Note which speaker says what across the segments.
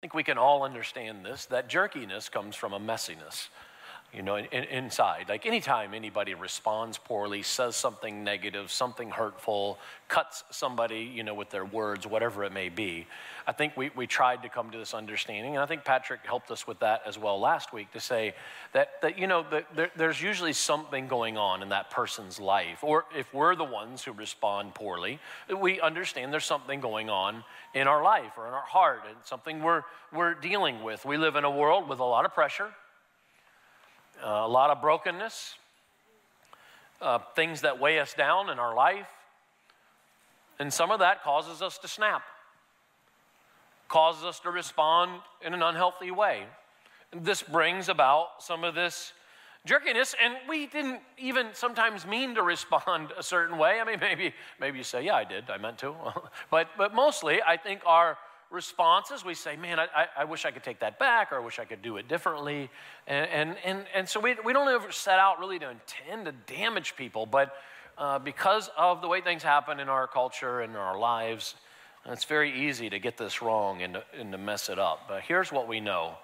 Speaker 1: think we can all understand this that jerkiness comes from a messiness you know, in, in, inside. Like anytime anybody responds poorly, says something negative, something hurtful, cuts somebody, you know, with their words, whatever it may be, I think we, we tried to come to this understanding. And I think Patrick helped us with that as well last week to say that, that you know, that there, there's usually something going on in that person's life. Or if we're the ones who respond poorly, we understand there's something going on in our life or in our heart and something we're, we're dealing with. We live in a world with a lot of pressure uh, a lot of brokenness, uh, things that weigh us down in our life. And some of that causes us to snap, causes us to respond in an unhealthy way. This brings about some of this jerkiness, and we didn't even sometimes mean to respond a certain way. I mean, maybe, maybe you say, yeah, I did, I meant to. but, but mostly, I think our responses. We say, man, I, I, wish I could take that back, or I wish I could do it differently. And, and, and, and so we, we don't ever set out really to intend to damage people, but uh, because of the way things happen in our culture and our lives, it's very easy to get this wrong and to, and to mess it up. But here's what we know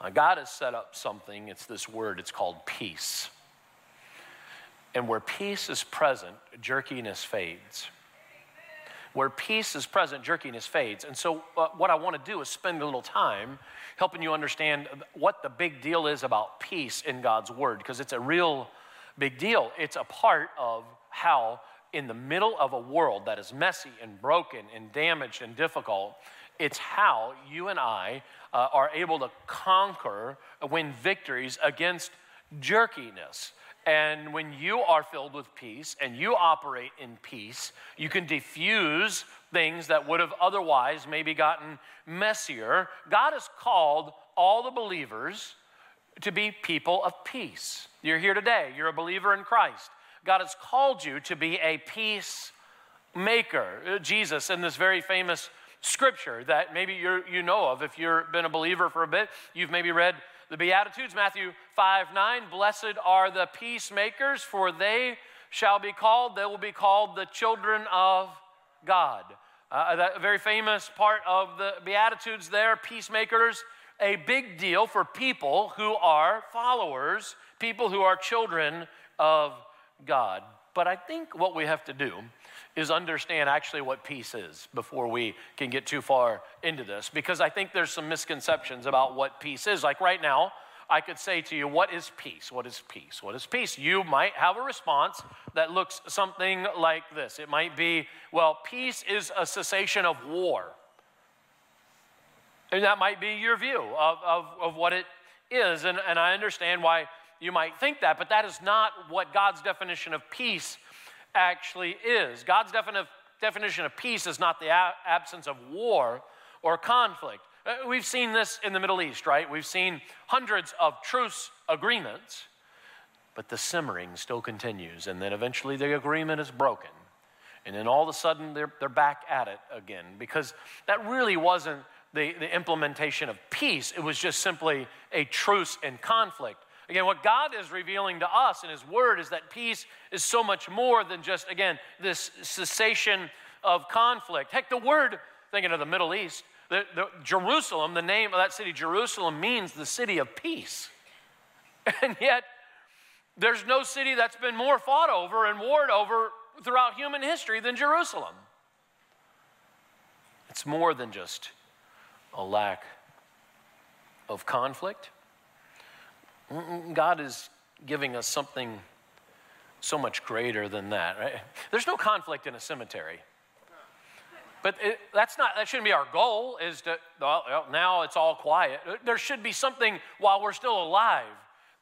Speaker 1: uh, God has set up something, it's this word, it's called peace. And where peace is present, jerkiness fades. Where peace is present, jerkiness fades. And so, uh, what I want to do is spend a little time helping you understand what the big deal is about peace in God's Word, because it's a real big deal. It's a part of how, in the middle of a world that is messy and broken and damaged and difficult, it's how you and I uh, are able to conquer, win victories against jerkiness. And when you are filled with peace and you operate in peace, you can diffuse things that would have otherwise maybe gotten messier. God has called all the believers to be people of peace. You're here today, you're a believer in Christ. God has called you to be a peacemaker. Uh, Jesus, in this very famous scripture that maybe you you know of, if you've been a believer for a bit, you've maybe read the Beatitudes, Matthew 5 9, blessed are the peacemakers, for they shall be called, they will be called the children of God. Uh, that very famous part of the Beatitudes there, peacemakers, a big deal for people who are followers, people who are children of God. But I think what we have to do is understand actually what peace is before we can get too far into this. Because I think there's some misconceptions about what peace is. Like right now, I could say to you, What is peace? What is peace? What is peace? You might have a response that looks something like this. It might be, Well, peace is a cessation of war. And that might be your view of, of, of what it is. And, and I understand why you might think that, but that is not what God's definition of peace actually is. God's definition of peace is not the absence of war or conflict. Uh, we've seen this in the Middle East, right? We've seen hundreds of truce agreements, but the simmering still continues. And then eventually the agreement is broken. And then all of a sudden they're, they're back at it again because that really wasn't the, the implementation of peace. It was just simply a truce and conflict. Again, what God is revealing to us in His Word is that peace is so much more than just, again, this cessation of conflict. Heck, the word, thinking of the Middle East, the, the, Jerusalem, the name of that city, Jerusalem, means the city of peace. And yet, there's no city that's been more fought over and warred over throughout human history than Jerusalem. It's more than just a lack of conflict. God is giving us something so much greater than that, right? There's no conflict in a cemetery. But it, that's not, that shouldn't be our goal, is to, well, now it's all quiet. There should be something while we're still alive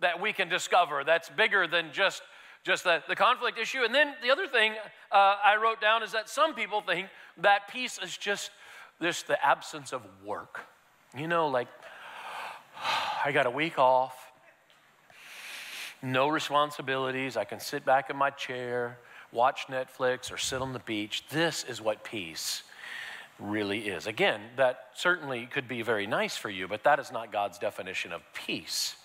Speaker 1: that we can discover that's bigger than just, just the, the conflict issue. And then the other thing uh, I wrote down is that some people think that peace is just this, the absence of work. You know, like, I got a week off no responsibilities. I can sit back in my chair, watch Netflix, or sit on the beach. This is what peace really is. Again, that certainly could be very nice for you, but that is not God's definition of peace.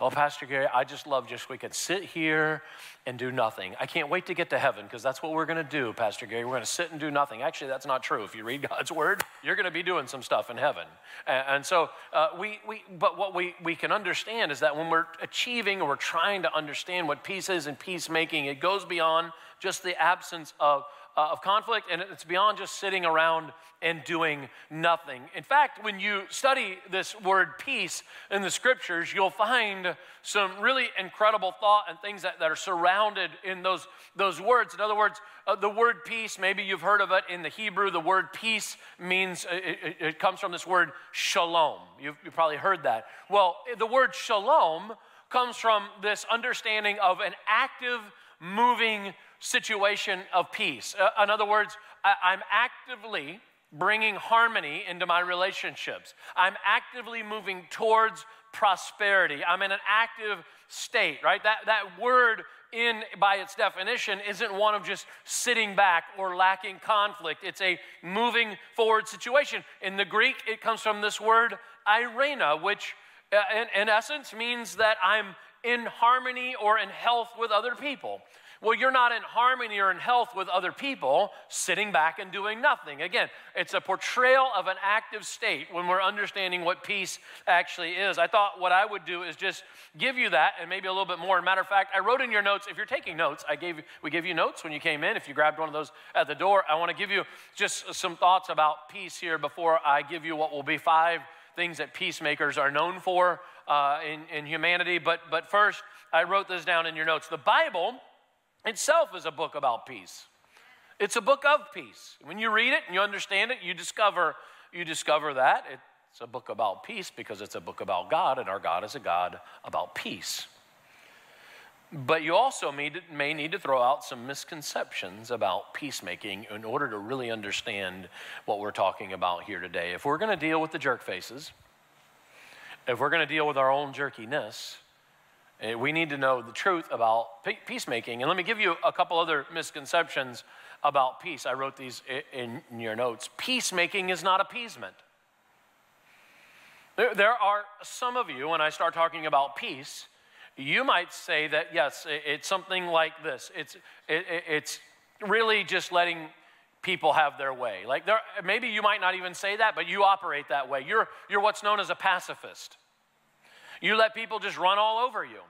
Speaker 1: Oh, Pastor Gary, I just love just we could sit here and do nothing. I can't wait to get to heaven because that's what we're going to do, Pastor Gary. We're going to sit and do nothing. Actually, that's not true. If you read God's word, you're going to be doing some stuff in heaven. And, and so uh, we, we, but what we, we can understand is that when we're achieving or we're trying to understand what peace is and peacemaking, it goes beyond just the absence of, uh, of conflict, and it's beyond just sitting around and doing nothing. In fact, when you study this word peace in the scriptures, you'll find some really incredible thought and things that, that are surrounded in those, those words. In other words, uh, the word peace, maybe you've heard of it in the Hebrew, the word peace means, uh, it, it, it comes from this word shalom. You've, you've probably heard that. Well, the word shalom comes from this understanding of an active, moving situation of peace. Uh, in other words, I, I'm actively bringing harmony into my relationships. I'm actively moving towards prosperity. I'm in an active state, right? That, that word in by its definition isn't one of just sitting back or lacking conflict. It's a moving forward situation. In the Greek, it comes from this word irena, which uh, in, in essence means that I'm in harmony or in health with other people. Well, you're not in harmony or in health with other people sitting back and doing nothing. Again, it's a portrayal of an active state when we're understanding what peace actually is. I thought what I would do is just give you that and maybe a little bit more. matter of fact, I wrote in your notes, if you're taking notes, I gave we gave you notes when you came in. If you grabbed one of those at the door, I want to give you just some thoughts about peace here before I give you what will be five things that peacemakers are known for uh, in, in humanity. But, but first, I wrote this down in your notes. The Bible itself is a book about peace. It's a book of peace. When you read it and you understand it, you discover you discover that it's a book about peace because it's a book about God, and our God is a God about peace. But you also may need to throw out some misconceptions about peacemaking in order to really understand what we're talking about here today. If we're going to deal with the jerk faces, if we're going to deal with our own jerkiness, uh, we need to know the truth about peacemaking. And let me give you a couple other misconceptions about peace. I wrote these in your notes. Peacemaking is not appeasement. There are some of you, when I start talking about peace, you might say that, yes, it's something like this. It's, it's really just letting people have their way. Like there, maybe you might not even say that, but you operate that way. You're, you're what's known as a pacifist. You let people just run all over you.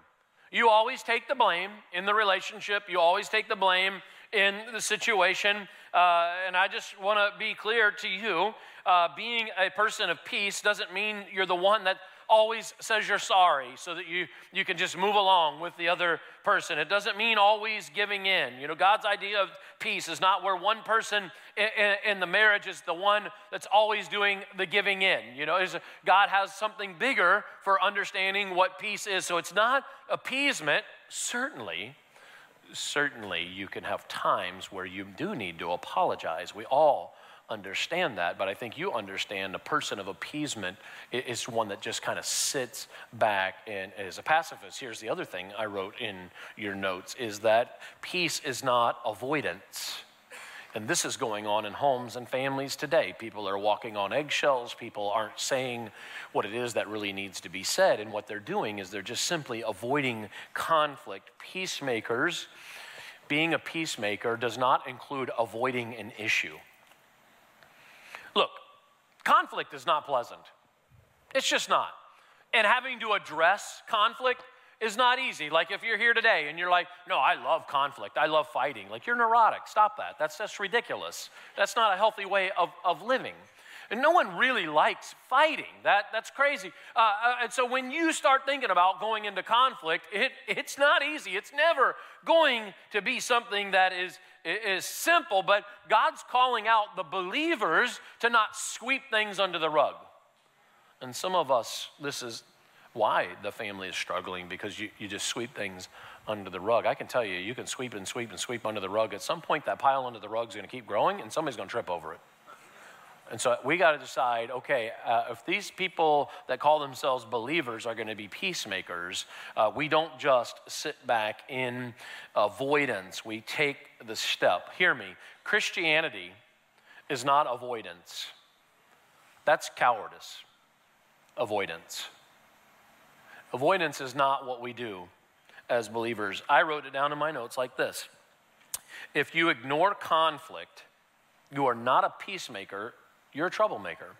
Speaker 1: You always take the blame in the relationship, you always take the blame in the situation. Uh, and I just want to be clear to you uh, being a person of peace doesn't mean you're the one that always says you're sorry so that you, you can just move along with the other person. It doesn't mean always giving in. You know, God's idea of peace is not where one person in, in the marriage is the one that's always doing the giving in. You know, God has something bigger for understanding what peace is. So it's not appeasement, certainly. Certainly, you can have times where you do need to apologize. We all understand that, but I think you understand a person of appeasement is one that just kind of sits back and is a pacifist. Here's the other thing I wrote in your notes is that peace is not avoidance. And this is going on in homes and families today. People are walking on eggshells. People aren't saying what it is that really needs to be said. And what they're doing is they're just simply avoiding conflict. Peacemakers, being a peacemaker does not include avoiding an issue. Look, conflict is not pleasant. It's just not. And having to address conflict is not easy. Like if you're here today and you're like, no, I love conflict, I love fighting. Like you're neurotic. Stop that. That's just ridiculous. That's not a healthy way of, of living. And no one really likes fighting. That, that's crazy. Uh, uh, and so when you start thinking about going into conflict, it, it's not easy. It's never going to be something that is, is simple, but God's calling out the believers to not sweep things under the rug. And some of us, this is why the family is struggling because you, you just sweep things under the rug. I can tell you, you can sweep and sweep and sweep under the rug. At some point, that pile under the rug is going to keep growing and somebody's going to trip over it. And so we got to decide okay, uh, if these people that call themselves believers are going to be peacemakers, uh, we don't just sit back in avoidance. We take the step. Hear me Christianity is not avoidance, that's cowardice, avoidance. Avoidance is not what we do as believers. I wrote it down in my notes like this If you ignore conflict, you are not a peacemaker, you're a troublemaker.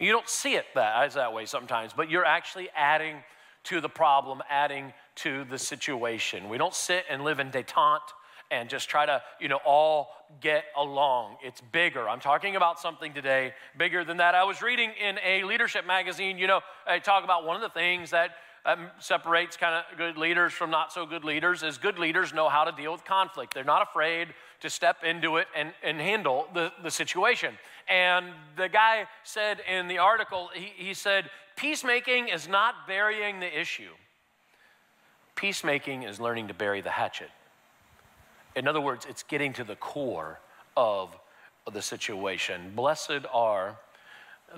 Speaker 1: You don't see it that, as that way sometimes, but you're actually adding to the problem, adding to the situation. We don't sit and live in detente and just try to, you know, all get along. It's bigger. I'm talking about something today bigger than that. I was reading in a leadership magazine, you know, I talk about one of the things that separates kind of good leaders from not so good leaders is good leaders know how to deal with conflict. They're not afraid to step into it and, and handle the, the situation. And the guy said in the article, he, he said, peacemaking is not burying the issue. Peacemaking is learning to bury the hatchet. In other words, it's getting to the core of the situation. Blessed are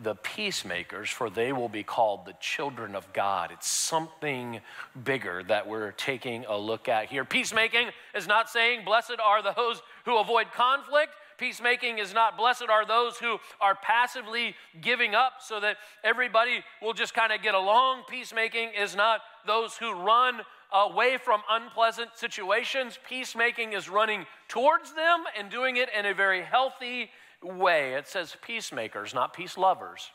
Speaker 1: the peacemakers, for they will be called the children of God. It's something bigger that we're taking a look at here. Peacemaking is not saying, Blessed are those who avoid conflict. Peacemaking is not, Blessed are those who are passively giving up so that everybody will just kind of get along. Peacemaking is not those who run away from unpleasant situations. Peacemaking is running towards them and doing it in a very healthy way. It says peacemakers, not peace lovers.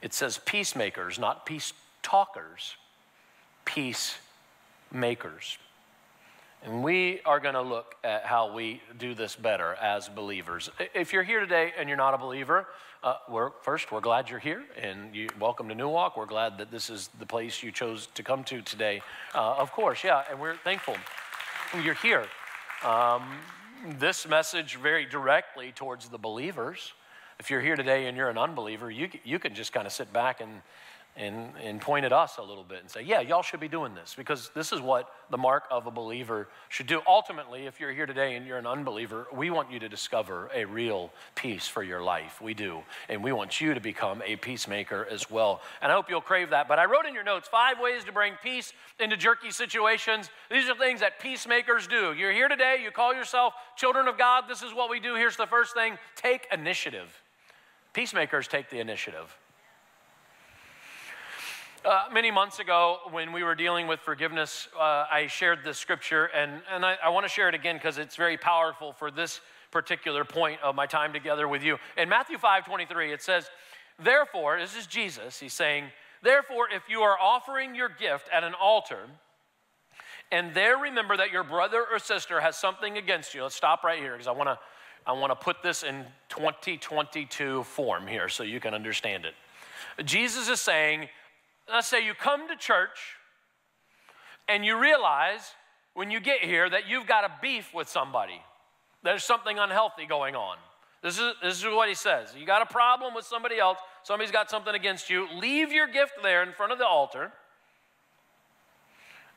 Speaker 1: It says peacemakers, not peace talkers. Peacemakers. And we are going to look at how we do this better as believers. If you're here today and you're not a believer, uh, we're, first, we're glad you're here and you, welcome to New Walk. We're glad that this is the place you chose to come to today. Uh, of course, yeah, and we're thankful you're here. Um, this message very directly towards the believers. If you're here today and you're an unbeliever, you, you can just kind of sit back and and, and point at us a little bit and say, yeah, y'all should be doing this because this is what the mark of a believer should do. Ultimately, if you're here today and you're an unbeliever, we want you to discover a real peace for your life. We do. And we want you to become a peacemaker as well. And I hope you'll crave that. But I wrote in your notes five ways to bring peace into jerky situations. These are things that peacemakers do. You're here today, you call yourself children of God. This is what we do. Here's the first thing take initiative. Peacemakers take the initiative. Uh, many months ago, when we were dealing with forgiveness, uh, I shared this scripture, and, and I, I want to share it again because it's very powerful for this particular point of my time together with you. In Matthew 5 23, it says, Therefore, this is Jesus, he's saying, Therefore, if you are offering your gift at an altar, and there remember that your brother or sister has something against you, let's stop right here because I want to I want to put this in 2022 form here so you can understand it. Jesus is saying, let's say you come to church and you realize when you get here that you've got a beef with somebody. There's something unhealthy going on. This is, this is what he says. You got a problem with somebody else, somebody's got something against you. Leave your gift there in front of the altar.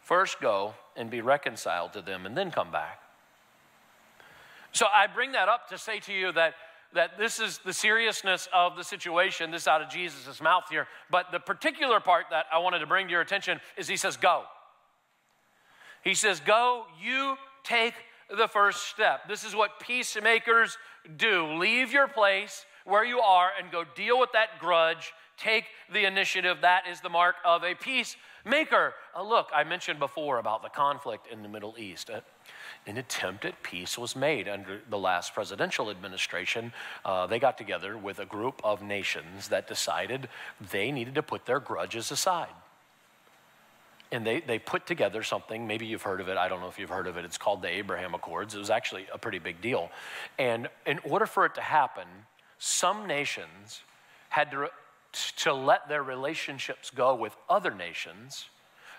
Speaker 1: First go and be reconciled to them and then come back. So I bring that up to say to you that that this is the seriousness of the situation, this out of Jesus' mouth here. But the particular part that I wanted to bring to your attention is he says, Go. He says, Go, you take the first step. This is what peacemakers do. Leave your place where you are and go deal with that grudge. Take the initiative. That is the mark of a peacemaker. Uh, look, I mentioned before about the conflict in the Middle East. Uh, an attempt at peace was made under the last presidential administration. Uh, they got together with a group of nations that decided they needed to put their grudges aside. And they, they put together something, maybe you've heard of it, I don't know if you've heard of it, it's called the Abraham Accords. It was actually a pretty big deal. And in order for it to happen, some nations had to, to let their relationships go with other nations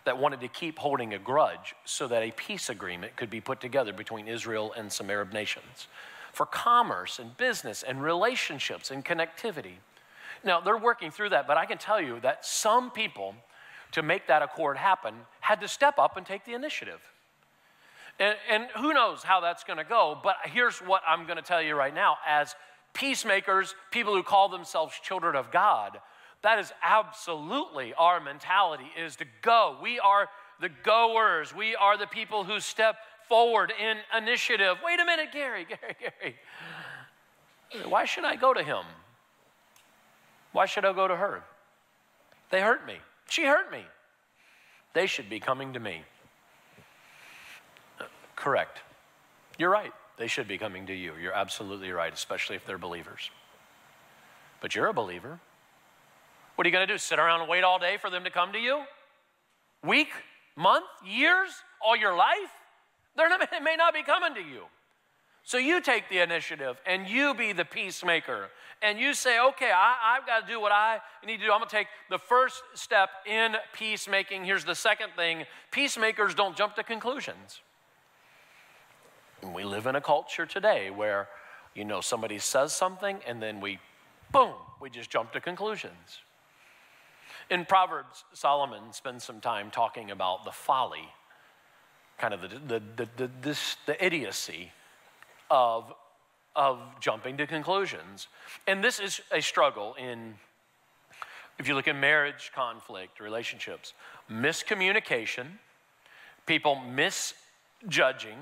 Speaker 1: that wanted to keep holding a grudge so that a peace agreement could be put together between Israel and some Arab nations for commerce and business and relationships and connectivity. Now, they're working through that, but I can tell you that some people, to make that accord happen, had to step up and take the initiative. And, and who knows how that's going to go, but here's what I'm going to tell you right now. As peacemakers, people who call themselves children of God, that is absolutely our mentality is to go. We are the goers. We are the people who step forward in initiative. Wait a minute, Gary, Gary, Gary. Why should I go to him? Why should I go to her? They hurt me. She hurt me. They should be coming to me. Correct. You're right. They should be coming to you. You're absolutely right, especially if they're believers. But you're a believer. What are you going to do? Sit around and wait all day for them to come to you? Week, month, years, all your life? They're not, they may not be coming to you. So you take the initiative and you be the peacemaker. And you say, okay, I, have got to do what I need to do. I'm going to take the first step in peacemaking. Here's the second thing peacemakers don't jump to conclusions. We live in a culture today where, you know, somebody says something and then we, boom, we just jump to conclusions. In Proverbs, Solomon spends some time talking about the folly, kind of the, the, the, the, this, the idiocy of, of jumping to conclusions. And this is a struggle in, if you look at marriage conflict, relationships, miscommunication, people misjudging,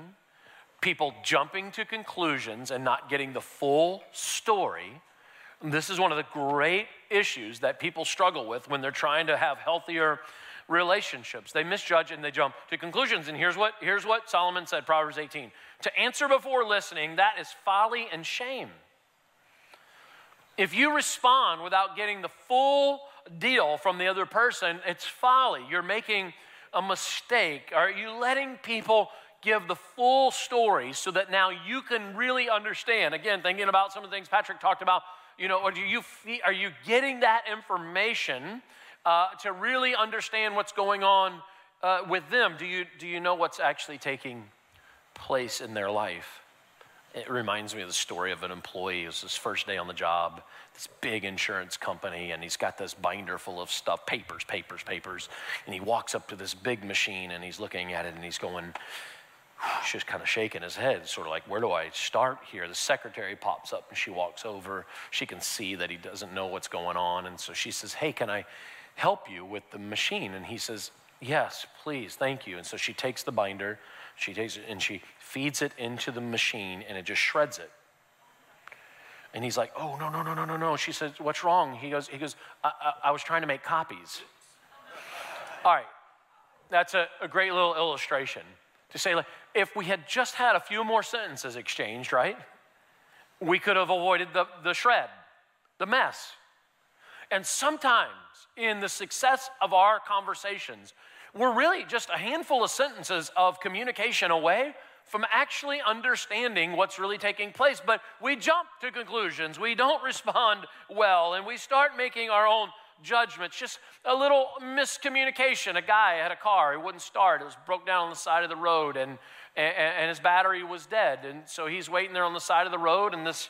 Speaker 1: people jumping to conclusions and not getting the full story. This is one of the great issues that people struggle with when they're trying to have healthier relationships. They misjudge and they jump to conclusions. And here's what, here's what Solomon said, Proverbs 18. To answer before listening, that is folly and shame. If you respond without getting the full deal from the other person, it's folly. You're making a mistake. Are you letting people give the full story so that now you can really understand? Again, thinking about some of the things Patrick talked about, you know, are you, are you getting that information uh, to really understand what's going on uh, with them? Do you, do you know what's actually taking place in their life? It reminds me of the story of an employee. It was his first day on the job, this big insurance company, and he's got this binder full of stuff papers, papers, papers. And he walks up to this big machine and he's looking at it and he's going, She's just kind of shaking his head, sort of like, where do I start here? The secretary pops up and she walks over. She can see that he doesn't know what's going on. And so she says, Hey, can I help you with the machine? And he says, Yes, please, thank you. And so she takes the binder, she takes it and she feeds it into the machine and it just shreds it. And he's like, Oh, no, no, no, no, no, no. She says, What's wrong? He goes, he goes I, I, I was trying to make copies. All right, that's a, a great little illustration to say, like, if we had just had a few more sentences exchanged, right? We could have avoided the, the shred, the mess. And sometimes in the success of our conversations, we're really just a handful of sentences of communication away from actually understanding what's really taking place. But we jump to conclusions, we don't respond well, and we start making our own judgments. Just a little miscommunication. A guy had a car, he wouldn't start, it was broke down on the side of the road, and, and, and his battery was dead. And so he's waiting there on the side of the road, and this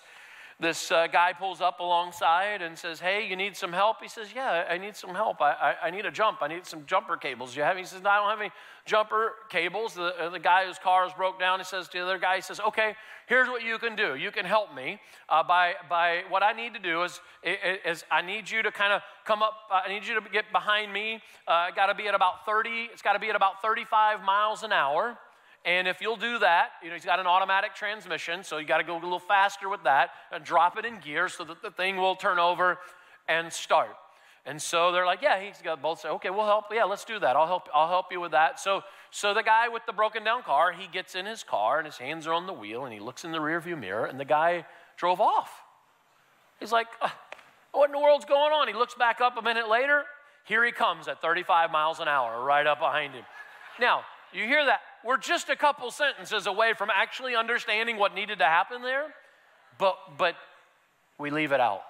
Speaker 1: this uh, guy pulls up alongside and says, Hey, you need some help? He says, Yeah, I need some help. I, I, I need a jump. I need some jumper cables. You have? He says, No, I don't have any jumper cables. The, uh, the guy whose car is broke down, he says to the other guy, He says, Okay, here's what you can do. You can help me uh, by, by what I need to do is, is I need you to kind of come up, uh, I need you to get behind me. Uh, got to be at about 30, it's got to be at about 35 miles an hour. And if you'll do that, you know, he's got an automatic transmission, so you got to go a little faster with that and drop it in gear so that the thing will turn over and start. And so they're like, yeah, he's got both say, okay, we'll help. Yeah, let's do that. I'll help, I'll help you with that. So, so the guy with the broken down car, he gets in his car and his hands are on the wheel and he looks in the rearview mirror and the guy drove off. He's like, what in the world's going on? He looks back up a minute later. Here he comes at 35 miles an hour, right up behind him. Now, you hear that? We're just a couple sentences away from actually understanding what needed to happen there, but, but we leave it out.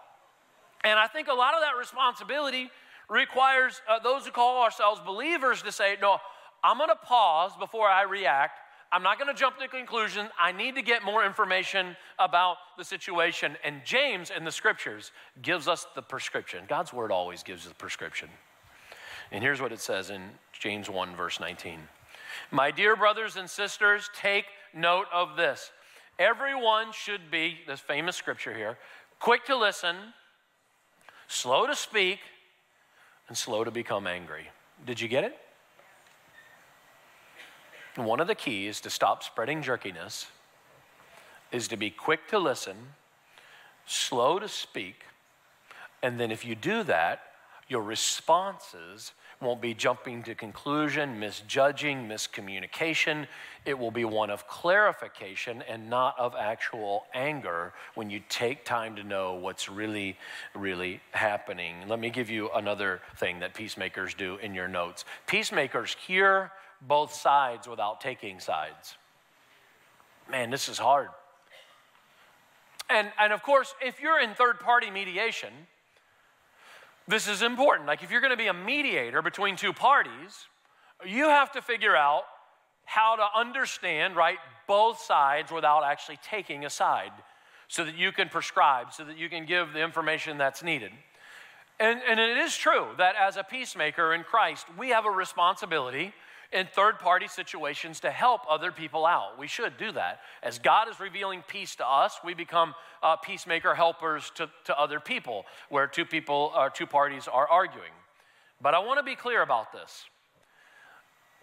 Speaker 1: And I think a lot of that responsibility requires uh, those who call ourselves believers to say, no, I'm going to pause before I react. I'm not going to jump to conclusion. I need to get more information about the situation. And James in the scriptures gives us the prescription. God's word always gives the prescription. And here's what it says in James 1, verse 19. My dear brothers and sisters, take note of this. Everyone should be, this famous scripture here, quick to listen, slow to speak, and slow to become angry. Did you get it? One of the keys to stop spreading jerkiness is to be quick to listen, slow to speak, and then if you do that, Your responses won't be jumping to conclusion, misjudging, miscommunication. It will be one of clarification and not of actual anger when you take time to know what's really, really happening. Let me give you another thing that peacemakers do in your notes. Peacemakers hear both sides without taking sides. Man, this is hard. And, and of course, if you're in third party mediation, this is important. Like, if you're going to be a mediator between two parties, you have to figure out how to understand, right, both sides without actually taking a side so that you can prescribe, so that you can give the information that's needed. And, and it is true that as a peacemaker in Christ, we have a responsibility in third party situations to help other people out. We should do that. As God is revealing peace to us, we become uh, peacemaker helpers to, to other people where two people or uh, two parties are arguing. But I want to be clear about this.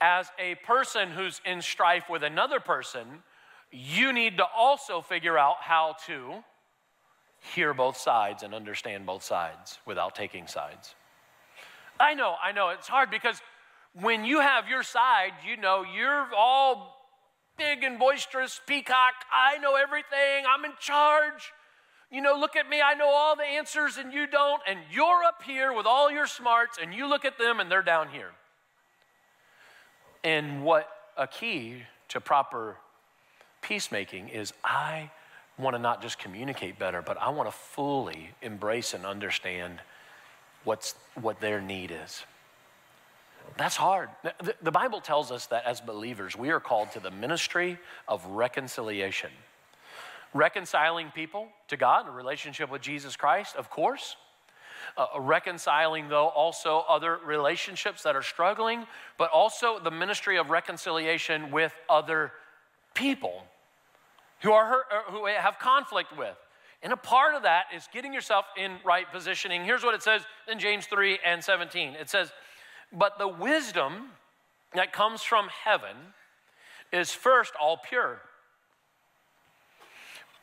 Speaker 1: As a person who's in strife with another person, you need to also figure out how to hear both sides and understand both sides without taking sides. I know, I know, it's hard because when you have your side, you know, you're all big and boisterous, peacock. I know everything. I'm in charge. You know, look at me. I know all the answers and you don't. And you're up here with all your smarts and you look at them and they're down here. And what a key to proper peacemaking is I want to not just communicate better, but I want to fully embrace and understand what's, what their need is. That's hard. The Bible tells us that as believers, we are called to the ministry of reconciliation. Reconciling people to God, a relationship with Jesus Christ, of course. Uh, reconciling, though, also other relationships that are struggling, but also the ministry of reconciliation with other people who, are hurt, uh, who have conflict with. And a part of that is getting yourself in right positioning. Here's what it says in James 3 and 17 it says, but the wisdom that comes from heaven is first all pure.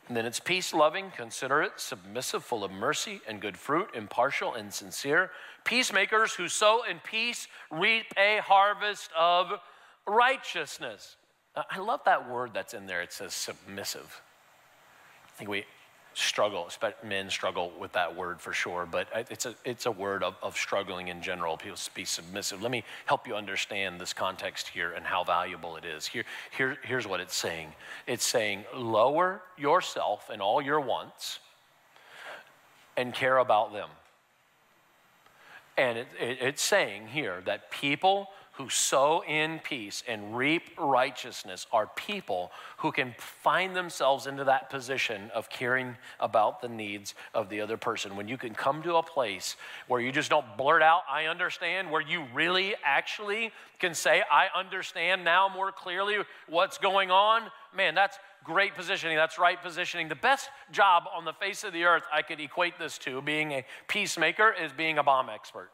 Speaker 1: And then it's peace loving, considerate, submissive, full of mercy and good fruit, impartial and sincere. Peacemakers who sow in peace reap a harvest of righteousness. I love that word that's in there. It says submissive. I think we struggle, men struggle with that word for sure, but it's a, it's a word of, of struggling in general. People be submissive. Let me help you understand this context here and how valuable it is. Here, here, here's what it's saying it's saying, lower yourself and all your wants and care about them. And it, it, it's saying here that people who sow in peace and reap righteousness are people who can find themselves into that position of caring about the needs of the other person. When you can come to a place where you just don't blurt out, I understand, where you really actually can say, I understand now more clearly what's going on, man, that's great positioning. That's right positioning. The best job on the face of the earth I could equate this to, being a peacemaker, is being a bomb expert.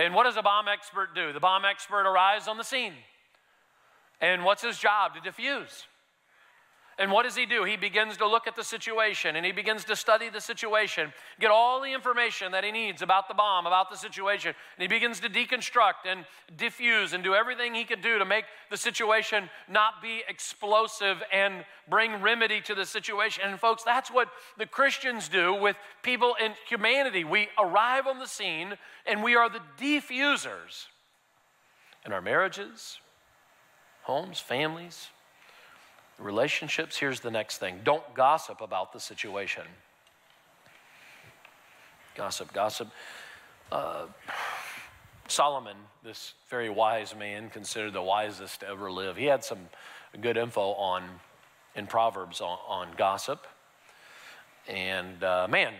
Speaker 1: And what does a bomb expert do? The bomb expert arrives on the scene. And what's his job? To defuse. And what does he do? He begins to look at the situation and he begins to study the situation, get all the information that he needs about the bomb, about the situation. And he begins to deconstruct and diffuse and do everything he could do to make the situation not be explosive and bring remedy to the situation. And folks, that's what the Christians do with people in humanity. We arrive on the scene and we are the diffusers in our marriages, homes, families relationships, here's the next thing don't gossip about the situation. Gossip, gossip. Uh, Solomon, this very wise man, considered the wisest to ever live, he had some good info on in Proverbs on, on gossip. And uh, man,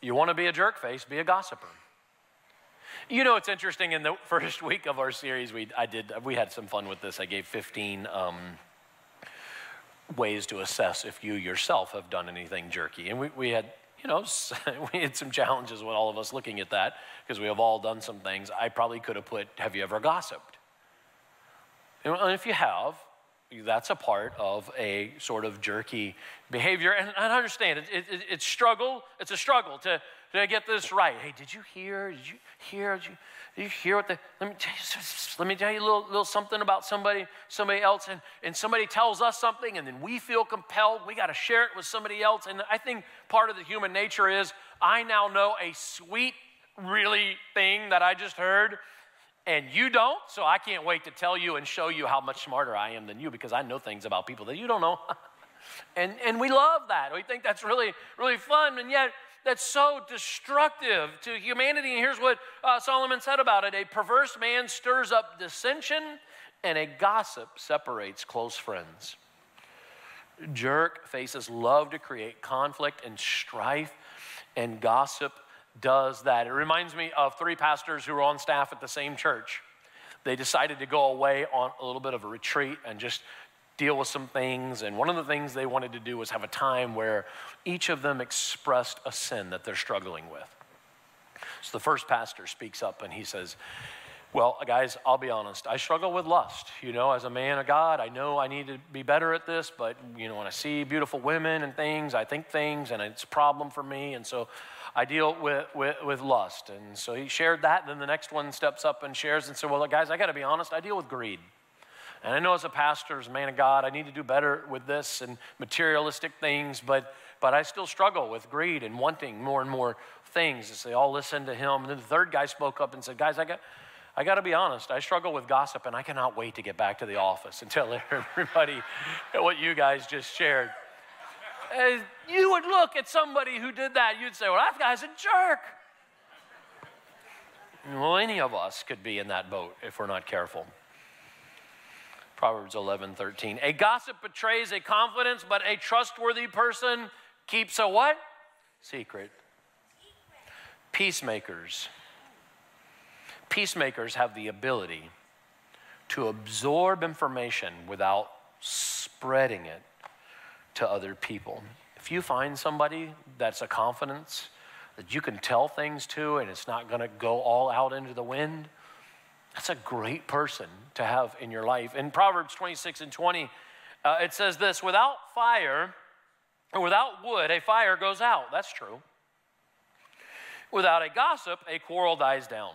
Speaker 1: you want to be a jerk face, be a gossiper. You know, it's interesting. In the first week of our series, we I did we had some fun with this. I gave 15 um, ways to assess if you yourself have done anything jerky. And we, we had, you know, we had some challenges with all of us looking at that because we have all done some things. I probably could have put, have you ever gossiped? And if you have, that's a part of a sort of jerky behavior. And I understand it, it, it's struggle. It's a struggle to, did I get this right? Hey, did you hear? Did you hear? Did you, did you hear what the, let me tell you, let me tell you a little, little something about somebody, somebody else. And, and somebody tells us something and then we feel compelled. We got to share it with somebody else. And I think part of the human nature is I now know a sweet, really thing that I just heard and you don't, so I can't wait to tell you and show you how much smarter I am than you because I know things about people that you don't know. and, and we love that. We think that's really, really fun, and yet that's so destructive to humanity. And here's what uh, Solomon said about it a perverse man stirs up dissension, and a gossip separates close friends. Jerk faces love to create conflict and strife, and gossip does that. It reminds me of three pastors who were on staff at the same church. They decided to go away on a little bit of a retreat and just deal with some things. And one of the things they wanted to do was have a time where each of them expressed a sin that they're struggling with. So the first pastor speaks up and he says, well, guys, I'll be honest. I struggle with lust. You know, as a man of God, I know I need to be better at this, but, you know, when I see beautiful women and things, I think things, and it's a problem for me. And so I deal with, with, with lust. And so he shared that. And then the next one steps up and shares and said, Well, guys, I got to be honest, I deal with greed. And I know as a pastor, as a man of God, I need to do better with this and materialistic things, but, but I still struggle with greed and wanting more and more things as they all listened to him. And then the third guy spoke up and said, Guys, I got. I got to be honest, I struggle with gossip and I cannot wait to get back to the office and tell everybody what you guys just shared uh, you would look at somebody who did that, you'd say, well, that guy's a jerk. Well, any of us could be in that boat if we're not careful. Proverbs 11, 13. A gossip betrays a confidence, but a trustworthy person keeps a what? Secret. Peacemakers. Peacemakers have the ability to absorb information without spreading it to other people. If you find somebody that's a confidence that you can tell things to and it's not going to go all out into the wind, that's a great person to have in your life. In Proverbs 26 and 20, uh, it says this without fire, or without wood, a fire goes out. That's true. Without a gossip, a quarrel dies down.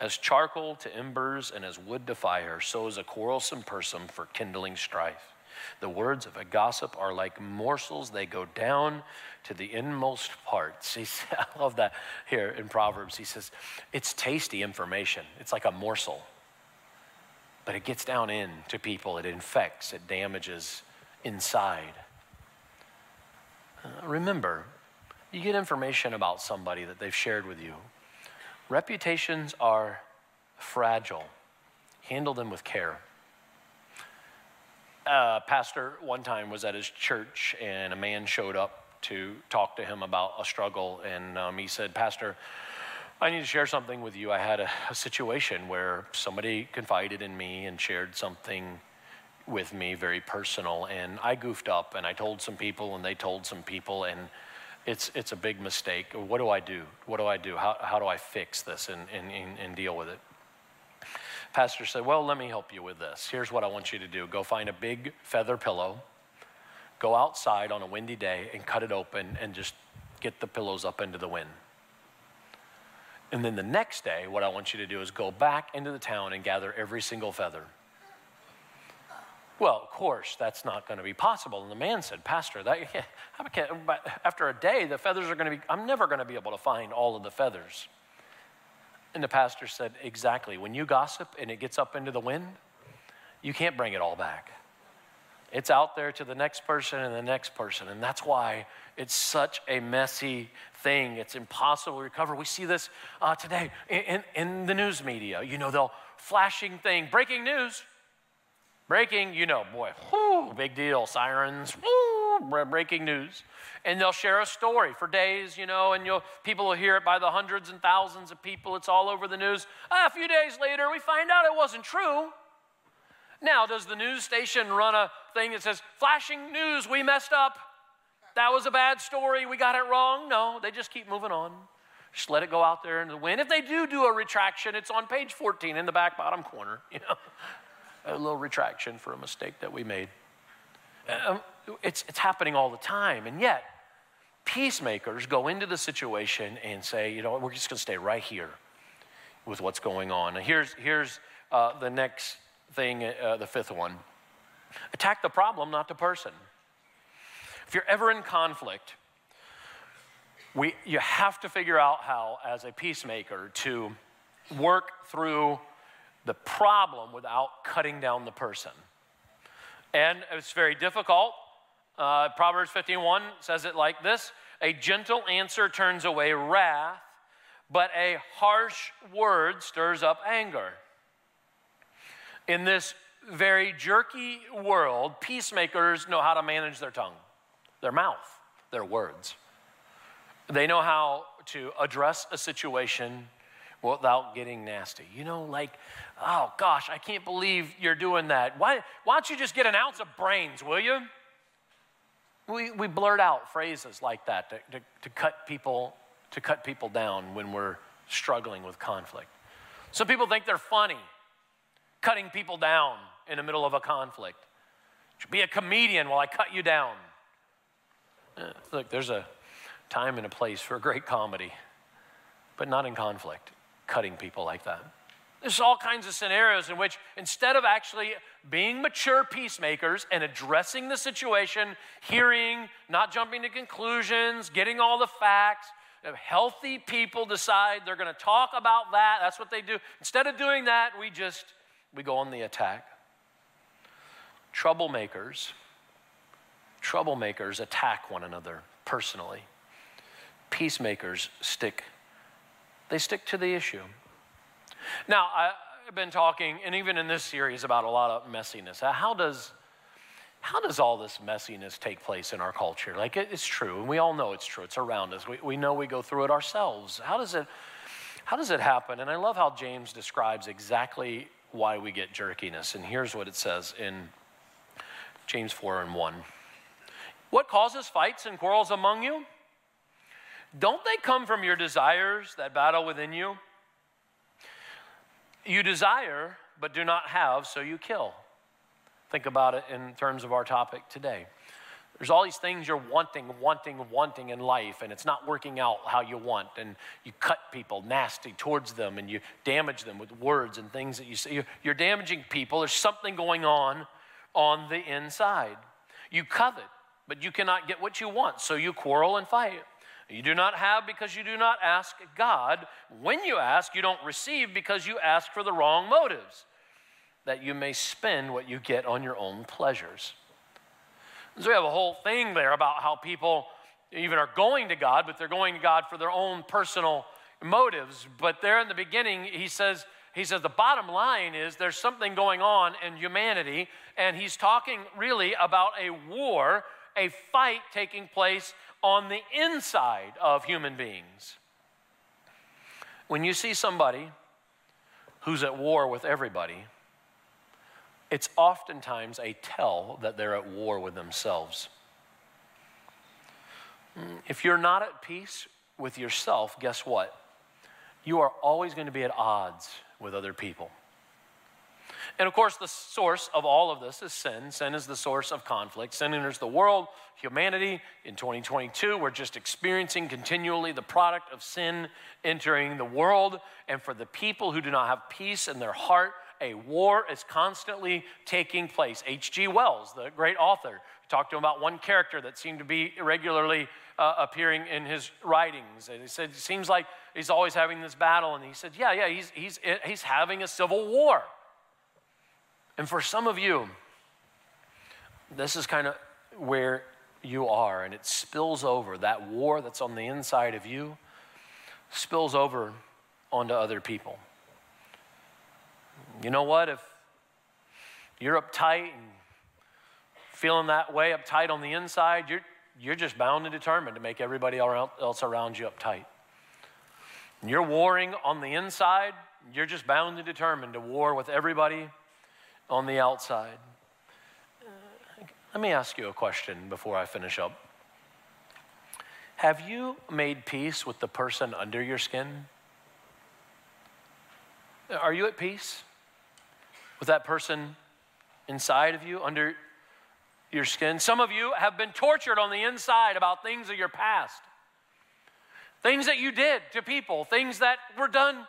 Speaker 1: As charcoal to embers and as wood to fire, so is a quarrelsome person for kindling strife. The words of a gossip are like morsels, they go down to the inmost parts. I love that here in Proverbs. He says, it's tasty information, it's like a morsel, but it gets down in to people, it infects, it damages inside. Uh, remember, you get information about somebody that they've shared with you. Reputations are fragile. Handle them with care. Pastor one time was at his church and a man showed up to talk to him about a struggle and um, he said pastor i need to share something with you i had a, a, situation where somebody confided in me and shared something with me very personal and i goofed up and i told some people and they told some people and it's, it's a big mistake. What do I do? What do I do? How, how do I fix this and, and, and deal with it? Pastor said, Well, let me help you with this. Here's what I want you to do go find a big feather pillow, go outside on a windy day and cut it open and just get the pillows up into the wind. And then the next day, what I want you to do is go back into the town and gather every single feather well, of course, that's not going to be possible. And the man said, Pastor, that, after a day, the feathers are going to be, I'm never going to be able to find all of the feathers. And the pastor said, Exactly. When you gossip and it gets up into the wind, you can't bring it all back. It's out there to the next person and the next person. And that's why it's such a messy thing. It's impossible to recover. We see this uh, today in, in the news media. You know, they'll flashing thing, breaking news. Breaking, you know, boy, whoo, big deal. Sirens, whoo, breaking news. And they'll share a story for days, you know, and you'll, people will hear it by the hundreds and thousands of people. It's all over the news. Ah, a few days later, we find out it wasn't true. Now, does the news station run a thing that says, flashing news, we messed up? That was a bad story, we got it wrong? No, they just keep moving on. Just let it go out there in the wind. If they do do a retraction, it's on page 14 in the back bottom corner, you know a little retraction for a mistake that we made. Um, it's, it's happening all the time. And yet, Peacemakers go into the situation and say, you know, we're just going to stay right here with what's going on. And here's, here's uh, the next thing, uh, the fifth one attack the problem, not the person. If you're ever in conflict, we, you have to figure out how, as a peacemaker, to work through the problem without cutting down the person. And it's very difficult. Uh, Proverbs 15:1 says it like this: "A gentle answer turns away wrath, but a harsh word stirs up anger." In this very jerky world, peacemakers know how to manage their tongue, their mouth, their words. They know how to address a situation without getting nasty. You know, like, oh gosh, I can't believe you're doing that. Why, why don't you just get an ounce of brains, will you? We, we blurt out phrases like that to, to, to cut people to cut people down when we're struggling with conflict. Some people think they're funny, cutting people down in the middle of a conflict. Be a comedian while I cut you down. Look, there's a time and a place for a great comedy, but not in conflict, cutting people like that. There's all kinds of scenarios in which instead of actually being mature peacemakers and addressing the situation, hearing, not jumping to conclusions, getting all the facts, healthy people decide they're going to talk about that. That's what they do. Instead of doing that, we just we go on the attack. Troublemakers troublemakers attack one another personally. Peacemakers stick they stick to the issue. Now i've been talking and even in this series about a lot of messiness. How does how does all this messiness take place in our culture? Like it's true and we all know it's true. It's around us. We, we know we go through it ourselves. How does it how does it happen? And i love how james describes exactly why we get jerkiness. And here's what it says in james 4 and 1 what causes fights and quarrels among you don't they come from your desires that battle within you? You desire, but do not have, so you kill. Think about it in terms of our topic today. There's all these things you're wanting, wanting, wanting in life, and it's not working out how you want. And you cut people nasty towards them, and you damage them with words and things that you say. You're damaging people. There's something going on on the inside. You covet, but you cannot get what you want, so you quarrel and fight. You do not have because you do not ask God. When you ask, you don't receive because you ask for the wrong motives, that you may spend what you get on your own pleasures. So we have a whole thing there about how people even are going to God, but they're going to God for their own personal motives. But there in the beginning, he says, he says the bottom line is there's something going on in humanity, and he's talking really about a war, a fight taking place on the inside of human beings. When you see somebody who's at war with everybody, it's oftentimes a tell that they're at war with themselves. If you're not at peace with yourself, guess what? You are always going to be at odds with other people. And of course, the source of all of this is sin. Sin is the source of conflict. Sin enters the world, humanity. In 2022, we're just experiencing continually the product of sin entering the world. And for the people who do not have peace in their heart, a war is constantly taking place. H.G. Wells, the great author, talked to him about one character that seemed to be irregularly uh, appearing in his writings. And he said, it seems like he's always having this battle. And he said, yeah, yeah, he's, he's, he's having a civil war. And for some of you, this is kind of where you are, and it spills over. That war that's on the inside of you spills over onto other people. You know what? If you're uptight and feeling that way, uptight on the inside, you're, you're just bound and determined to make everybody else around you uptight. You're warring on the inside, you're just bound and determined to war with everybody on the outside. Let me ask you a question before I finish up. Have you made peace with the person under your skin? Are you at peace with that person inside of you, under your skin. Some of you have been tortured on the inside about things of your past, things that you did to people, things that were done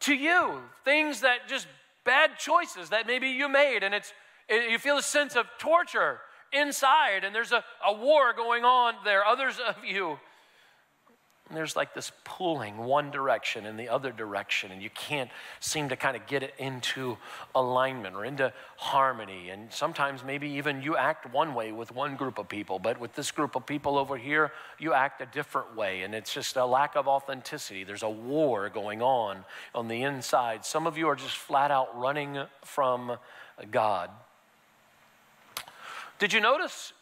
Speaker 1: to you, things that just bad choices that maybe you made, and it's you feel a sense of torture inside, and there's a, a war going on there. Others of you and there's like this pulling one direction and the other direction, and you can't seem to kind of get it into alignment or into harmony. And sometimes maybe even you act one way with one group of people, but with this group of people over here, you act a different way. And it's just a lack of authenticity. There's a war going on on the inside. Some of you are just flat out running from God. Did you notice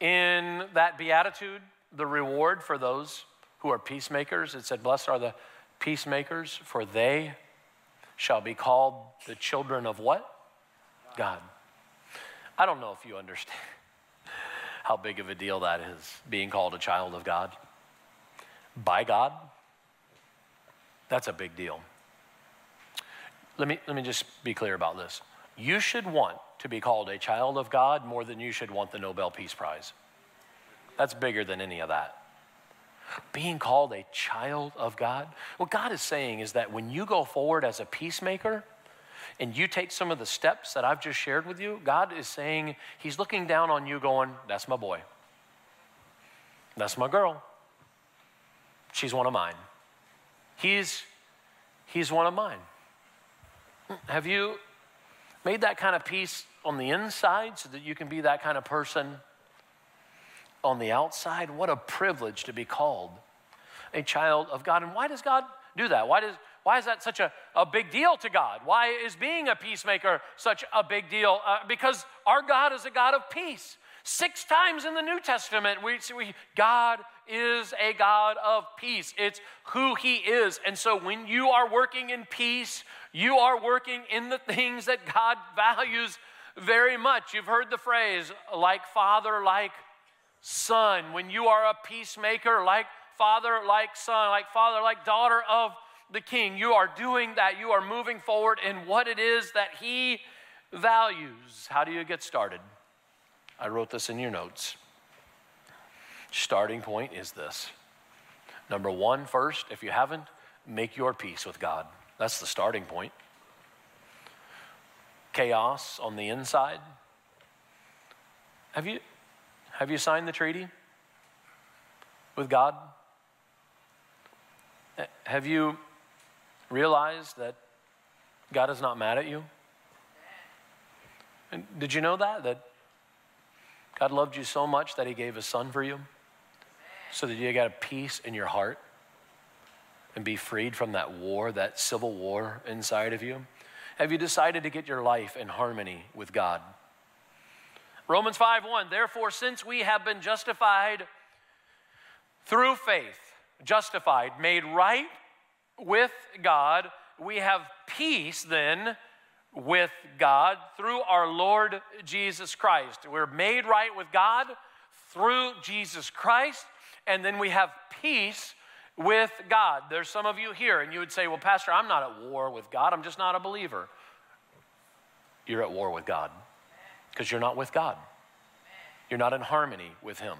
Speaker 1: in that beatitude the reward for those? Who are peacemakers. It said, Blessed are the peacemakers, for they shall be called the children of what? God. I don't know if you understand how big of a deal that is, being called a child of God. By God, that's a big deal. Let me, let me just be clear about this. You should want to be called a child of God more than you should want the Nobel Peace Prize. That's bigger than any of that being called a child of God. What God is saying is that when you go forward as a peacemaker and you take some of the steps that I've just shared with you, God is saying, He's looking down on you, going, That's my boy. That's my girl. She's one of mine. He's, he's one of mine. Have you made that kind of peace on the inside so that you can be that kind of person on the outside. What a privilege to be called a child of God. And why does God do that? Why, does, why is that such a, a big deal to God? Why is being a peacemaker such a big deal? Uh, because our God is a God of peace. Six times in the New Testament, we we, God is a God of peace. It's who He is. And so when you are working in peace, you are working in the things that God values very much. You've heard the phrase, like father, like son, when you are a peacemaker, like father, like son, like father, like daughter of the king, you are doing that. You are moving forward in what it is that he values. How do you get started? I wrote this in your notes. Starting point is this. Number one, first, if you haven't, make your peace with God. That's the starting point. Chaos on the inside. Have you, have you signed the treaty with God? Have you realized that God is not mad at you? And did you know that? That God loved you so much that He gave His Son for you so that you got a peace in your heart and be freed from that war, that civil war inside of you? Have you decided to get your life in harmony with God? Romans 5 1, therefore, since we have been justified through faith, justified, made right with God, we have peace then with God through our Lord Jesus Christ. We're made right with God through Jesus Christ, and then we have peace with God. There's some of you here, and you would say, Well, Pastor, I'm not at war with God, I'm just not a believer. You're at war with God because you're not with God. You're not in harmony with him.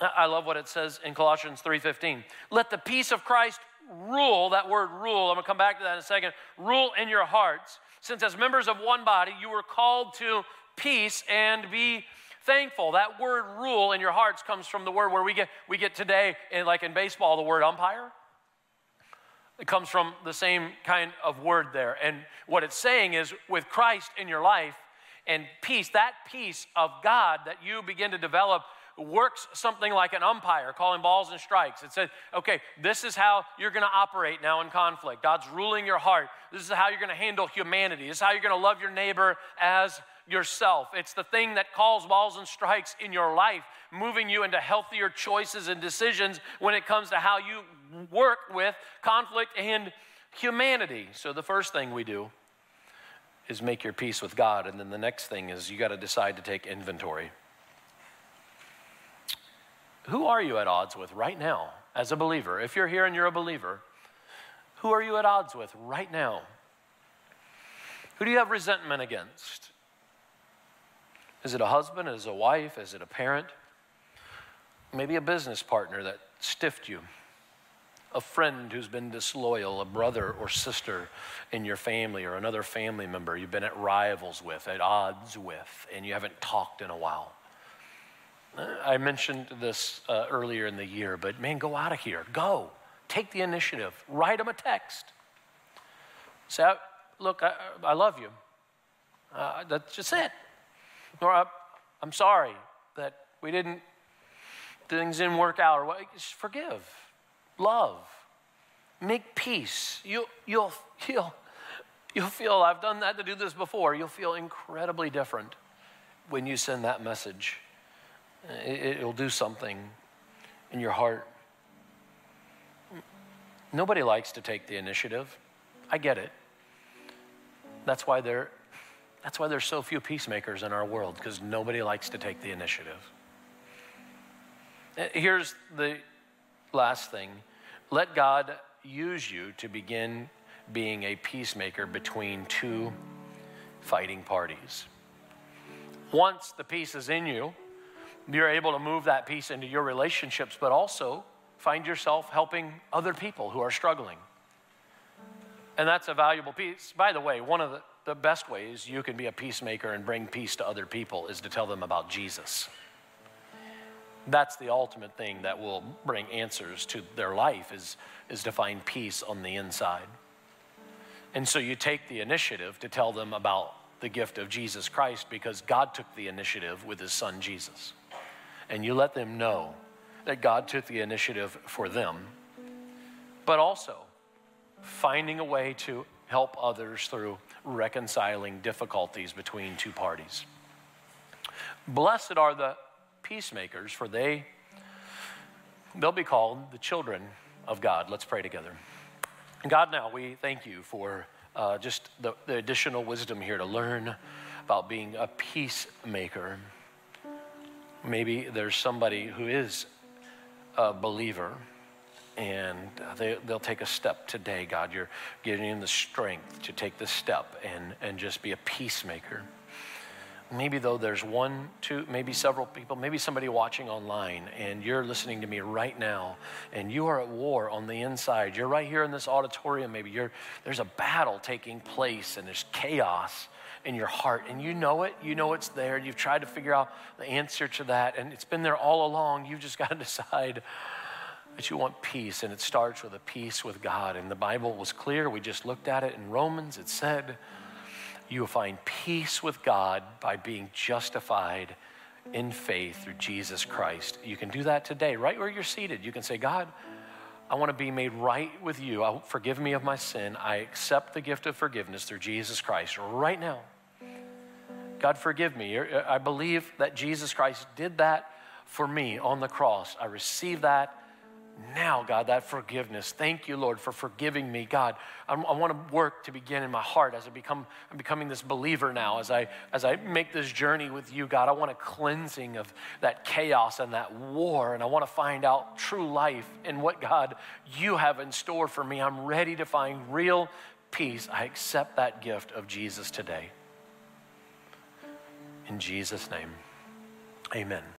Speaker 1: I love what it says in Colossians 3:15. Let the peace of Christ rule, that word rule, I'm going to come back to that in a second, rule in your hearts, since as members of one body you were called to peace and be thankful. That word rule in your hearts comes from the word where we get we get today in like in baseball the word umpire. It comes from the same kind of word there. And what it's saying is with Christ in your life and peace, that peace of God that you begin to develop works something like an umpire calling balls and strikes. It says, okay, this is how you're going to operate now in conflict. God's ruling your heart. This is how you're going to handle humanity. This is how you're going to love your neighbor as yourself. It's the thing that calls balls and strikes in your life, moving you into healthier choices and decisions when it comes to how you work with conflict and humanity. So, the first thing we do is make your peace with God. And then the next thing is you got to decide to take inventory. Who are you at odds with right now as a believer? If you're here and you're a believer, who are you at odds with right now? Who do you have resentment against? Is it a husband? Is it a wife? Is it a parent? Maybe a business partner that stiffed you. A friend who's been disloyal, a brother or sister in your family, or another family member you've been at rivals with, at odds with, and you haven't talked in a while. I mentioned this uh, earlier in the year, but man, go out of here. Go. Take the initiative. Write them a text. Say, look, I, I love you. Uh, that's just it. Or I, I'm sorry that we didn't, things didn't work out. Or what. Just forgive, love, make peace. You, you'll, you'll, you'll feel, I've done that to do this before. You'll feel incredibly different when you send that message. It, it'll do something in your heart. Nobody likes to take the initiative. I get it. That's why there, that's why there's so few peacemakers in our world, because nobody likes to take the initiative. Uh, here's the last thing let God use you to begin being a peacemaker between two fighting parties. Once the peace is in you, you're able to move that peace into your relationships, but also find yourself helping other people who are struggling. And that's a valuable piece. By the way, one of the, the best ways you can be a peacemaker and bring peace to other people is to tell them about Jesus. That's the ultimate thing that will bring answers to their life is, is to find peace on the inside. And so you take the initiative to tell them about the gift of Jesus Christ because God took the initiative with his son Jesus. And you let them know that God took the initiative for them, but also finding a way to help others through reconciling difficulties between two parties. Blessed are the peacemakers, for they they'll be called the children of God. Let's pray together. God, now we thank you for uh, just the, the additional wisdom here to learn about being a peacemaker. Maybe there's somebody who is a believer and they, they'll take a step today, God. You're giving them the strength to take the step and, and just be a peacemaker. Maybe, though, there's one, two, maybe several people, maybe somebody watching online, and you're listening to me right now, and you are at war on the inside. You're right here in this auditorium, maybe you're, there's a battle taking place, and there's chaos in your heart, and you know it. You know it's there. You've tried to figure out the answer to that, and it's been there all along. You've just got to decide that you want peace, and it starts with a peace with God. And the Bible was clear. We just looked at it in Romans. It said, You will find peace with God by being justified in faith through Jesus Christ. You can do that today, right where you're seated. You can say, God, I want to be made right with you. I, forgive me of my sin. I accept the gift of forgiveness through Jesus Christ right now. God, forgive me. I believe that Jesus Christ did that for me on the cross. I receive that now, God, that forgiveness. Thank you, Lord, for forgiving me. God, I'm, i want to work to begin in my heart as I become, I'm becoming this believer now. As I, as I make this journey with you, God, I want a cleansing of that chaos and that war. And I want to find out true life and what, God, you have in store for me. I'm ready to find real peace. I accept that gift of Jesus today. In Jesus' name, amen.